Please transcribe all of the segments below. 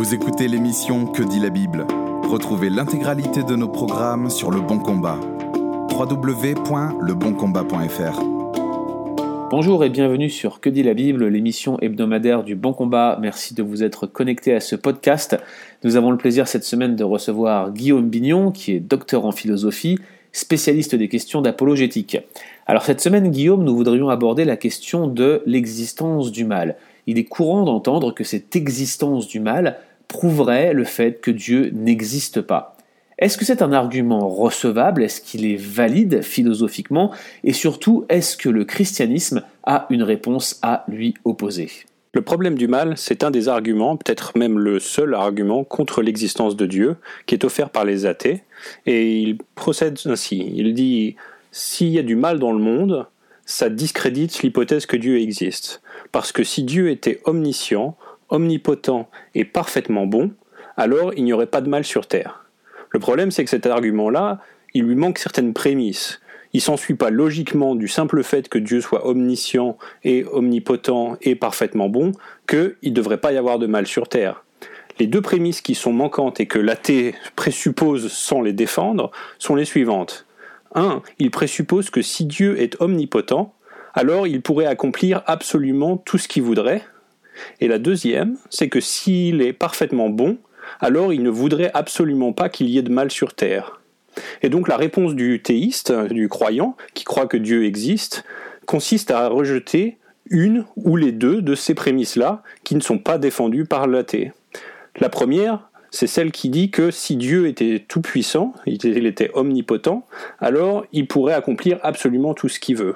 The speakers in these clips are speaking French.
Vous écoutez l'émission Que dit la Bible? Retrouvez l'intégralité de nos programmes sur Le Bon Combat. www.leboncombat.fr Bonjour et bienvenue sur Que dit la Bible, l'émission hebdomadaire du Bon Combat. Merci de vous être connecté à ce podcast. Nous avons le plaisir cette semaine de recevoir Guillaume Bignon, qui est docteur en philosophie, spécialiste des questions d'apologétique. Alors cette semaine, Guillaume, nous voudrions aborder la question de l'existence du mal il est courant d'entendre que cette existence du mal prouverait le fait que Dieu n'existe pas. Est-ce que c'est un argument recevable? Est-ce qu'il est valide philosophiquement? Et surtout, est-ce que le christianisme a une réponse à lui opposer? Le problème du mal, c'est un des arguments, peut-être même le seul argument contre l'existence de Dieu, qui est offert par les athées, et il procède ainsi. Il dit, s'il y a du mal dans le monde, ça discrédite l'hypothèse que Dieu existe. Parce que si Dieu était omniscient, omnipotent et parfaitement bon, alors il n'y aurait pas de mal sur Terre. Le problème, c'est que cet argument-là, il lui manque certaines prémices. Il s'ensuit pas logiquement du simple fait que Dieu soit omniscient et omnipotent et parfaitement bon qu'il ne devrait pas y avoir de mal sur Terre. Les deux prémices qui sont manquantes et que l'athée présuppose sans les défendre sont les suivantes. 1. Il présuppose que si Dieu est omnipotent, alors il pourrait accomplir absolument tout ce qu'il voudrait. Et la deuxième, c'est que s'il est parfaitement bon, alors il ne voudrait absolument pas qu'il y ait de mal sur terre. Et donc la réponse du théiste, du croyant, qui croit que Dieu existe, consiste à rejeter une ou les deux de ces prémices-là qui ne sont pas défendues par l'athée. La première, c'est celle qui dit que si Dieu était tout-puissant, il était omnipotent, alors il pourrait accomplir absolument tout ce qu'il veut.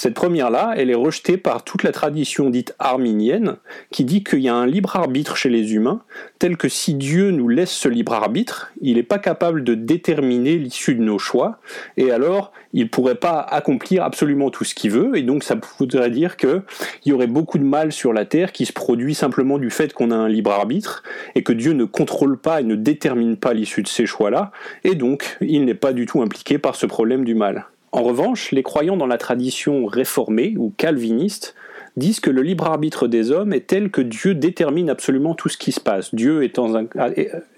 Cette première-là, elle est rejetée par toute la tradition dite arminienne, qui dit qu'il y a un libre arbitre chez les humains, tel que si Dieu nous laisse ce libre arbitre, il n'est pas capable de déterminer l'issue de nos choix, et alors il ne pourrait pas accomplir absolument tout ce qu'il veut, et donc ça voudrait dire qu'il y aurait beaucoup de mal sur la Terre qui se produit simplement du fait qu'on a un libre arbitre, et que Dieu ne contrôle pas et ne détermine pas l'issue de ces choix-là, et donc il n'est pas du tout impliqué par ce problème du mal. En revanche, les croyants dans la tradition réformée ou calviniste disent que le libre arbitre des hommes est tel que Dieu détermine absolument tout ce qui se passe. Dieu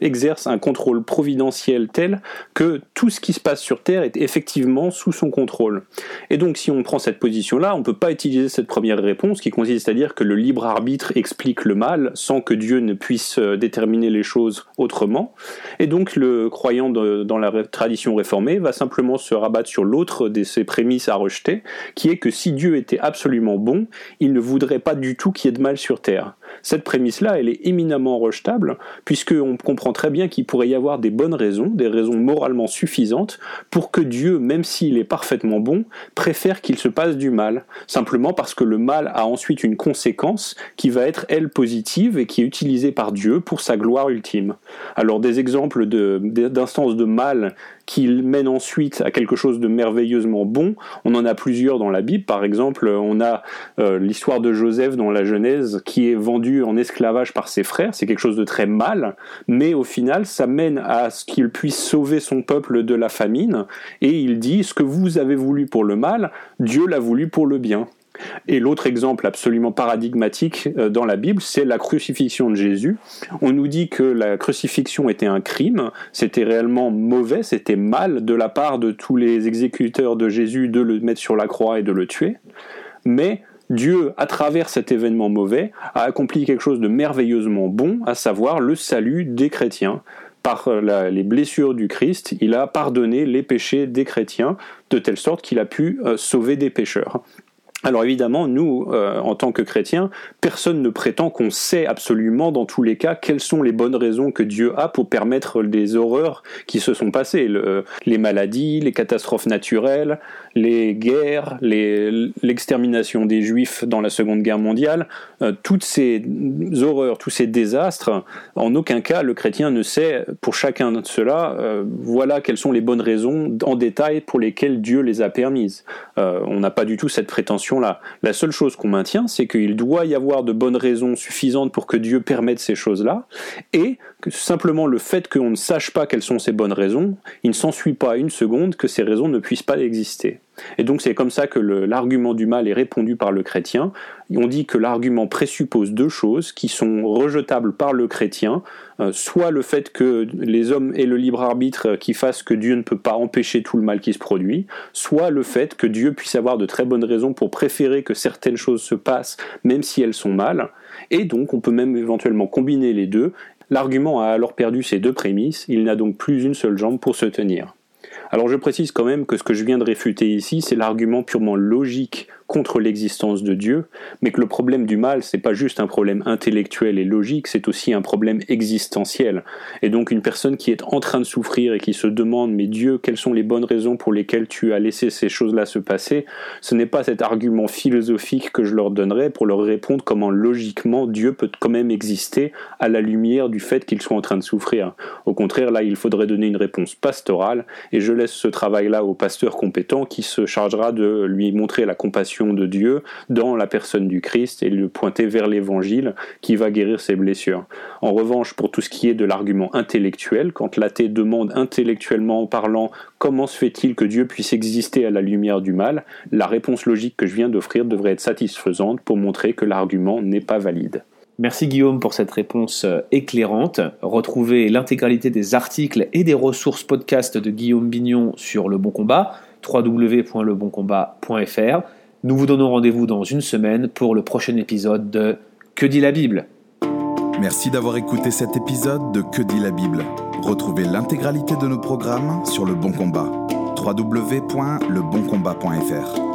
exerce un contrôle providentiel tel que tout ce qui se passe sur Terre est effectivement sous son contrôle. Et donc si on prend cette position-là, on ne peut pas utiliser cette première réponse qui consiste à dire que le libre arbitre explique le mal sans que Dieu ne puisse euh, déterminer les choses autrement. Et donc le croyant dans la tradition réformée va simplement se rabattre sur l'autre de ses prémices à rejeter, qui est que si Dieu était absolument bon, il ne voudrait pas du tout qu'il y ait de mal sur Terre. Cette prémisse-là, elle est éminemment rejetable, puisqu'on comprend très bien qu'il pourrait y avoir des bonnes raisons, des raisons moralement suffisantes, pour que Dieu, même s'il est parfaitement bon, préfère qu'il se passe du mal, simplement parce que le mal a ensuite une conséquence qui va être, elle, positive et qui est utilisée par Dieu pour sa gloire ultime. Alors des exemples d'instances de, mal qui mènent ensuite à quelque chose de merveilleusement bon, on en a plusieurs dans la Bible, par exemple, on a euh, l'histoire de Joseph dans la Genèse qui est en esclavage par ses frères, c'est quelque chose de très mal, mais au final, ça mène à ce qu'il puisse sauver son peuple de la famine, et il dit, ce que vous avez voulu pour le mal, Dieu l'a voulu pour le bien. Et l'autre exemple absolument paradigmatique euh, dans la Bible, c'est la crucifixion de Jésus. On nous dit que la crucifixion était un crime, c'était réellement mauvais, c'était mal de la part de tous les exécuteurs de Jésus de le mettre sur la croix et de le tuer. Mais Dieu, à travers cet événement mauvais, a accompli quelque chose de merveilleusement bon, à savoir le salut des chrétiens. Par les blessures du Christ, il a pardonné les péchés des chrétiens, de telle sorte qu'il a pu euh, sauver des pécheurs. Alors évidemment, nous, euh, en tant que chrétiens, personne ne prétend qu'on sait absolument dans tous les cas quelles sont les bonnes raisons que Dieu a pour permettre des horreurs qui se sont passées, les maladies, les catastrophes naturelles, les guerres, l'extermination des Juifs dans la Seconde Guerre mondiale, euh, toutes ces horreurs, tous ces désastres, en aucun cas le chrétien ne sait pour chacun de cela, euh, voilà quelles sont les bonnes raisons en détail pour lesquelles Dieu les a permises. on n'a pas du tout cette prétention La seule chose qu'on maintient, c'est qu'il doit y avoir de bonnes raisons suffisantes pour que Dieu permette ces choses-là, et simplement le fait qu'on ne sache pas quelles sont ces bonnes raisons, il ne s'ensuit pas une seconde que ces raisons ne puissent pas exister. Et donc c'est comme ça que l'argument du mal est répondu par le chrétien. On dit que l'argument présuppose deux choses qui sont rejetables par le chrétien, euh, soit le fait que les hommes aient le libre arbitre qui fasse que Dieu ne peut pas empêcher tout le mal qui se produit, soit le fait que Dieu puisse avoir de très bonnes raisons pour préférer que certaines choses se passent même si elles sont mal. Et donc on peut même éventuellement combiner les deux. L'argument a alors perdu ses deux prémices, il n'a donc plus une seule jambe pour se tenir. Alors je précise quand même que ce que je viens de réfuter ici, c'est l'argument purement logique contre l'existence de Dieu, mais que le problème du mal, c'est pas juste un problème intellectuel et logique, c'est aussi un problème existentiel. Et donc une personne qui est en train de souffrir et qui se demande mais Dieu, quelles sont les bonnes raisons pour lesquelles tu as laissé ces choses-là se passer, ce n'est pas cet argument philosophique que je leur donnerai pour leur répondre comment logiquement Dieu peut quand même exister à la lumière du fait qu'ils sont en train de souffrir. Au contraire, là, il faudrait donner une réponse pastorale je laisse ce travail-là au pasteur compétent qui se chargera de lui montrer la compassion de Dieu dans la personne du Christ et le pointer vers l'évangile qui va guérir ses blessures. En revanche, pour tout ce qui est de l'argument intellectuel, quand l'athée demande intellectuellement en parlant comment se fait-il que Dieu puisse exister à la lumière du mal, la réponse logique que je viens d'offrir devrait être satisfaisante pour montrer que l'argument n'est pas valide. Merci Guillaume pour cette réponse euh, éclairante. Retrouvez l'intégralité des articles et des ressources podcast de Guillaume Bignon sur Le Bon Combat, www.leboncombat.fr. Nous vous donnons rendez-vous dans une semaine pour le prochain épisode de Que dit la Bible? Merci d'avoir écouté cet épisode de Que dit la Bible. Retrouvez l'intégralité de nos programmes sur Le Bon Combat. www.leboncombat.fr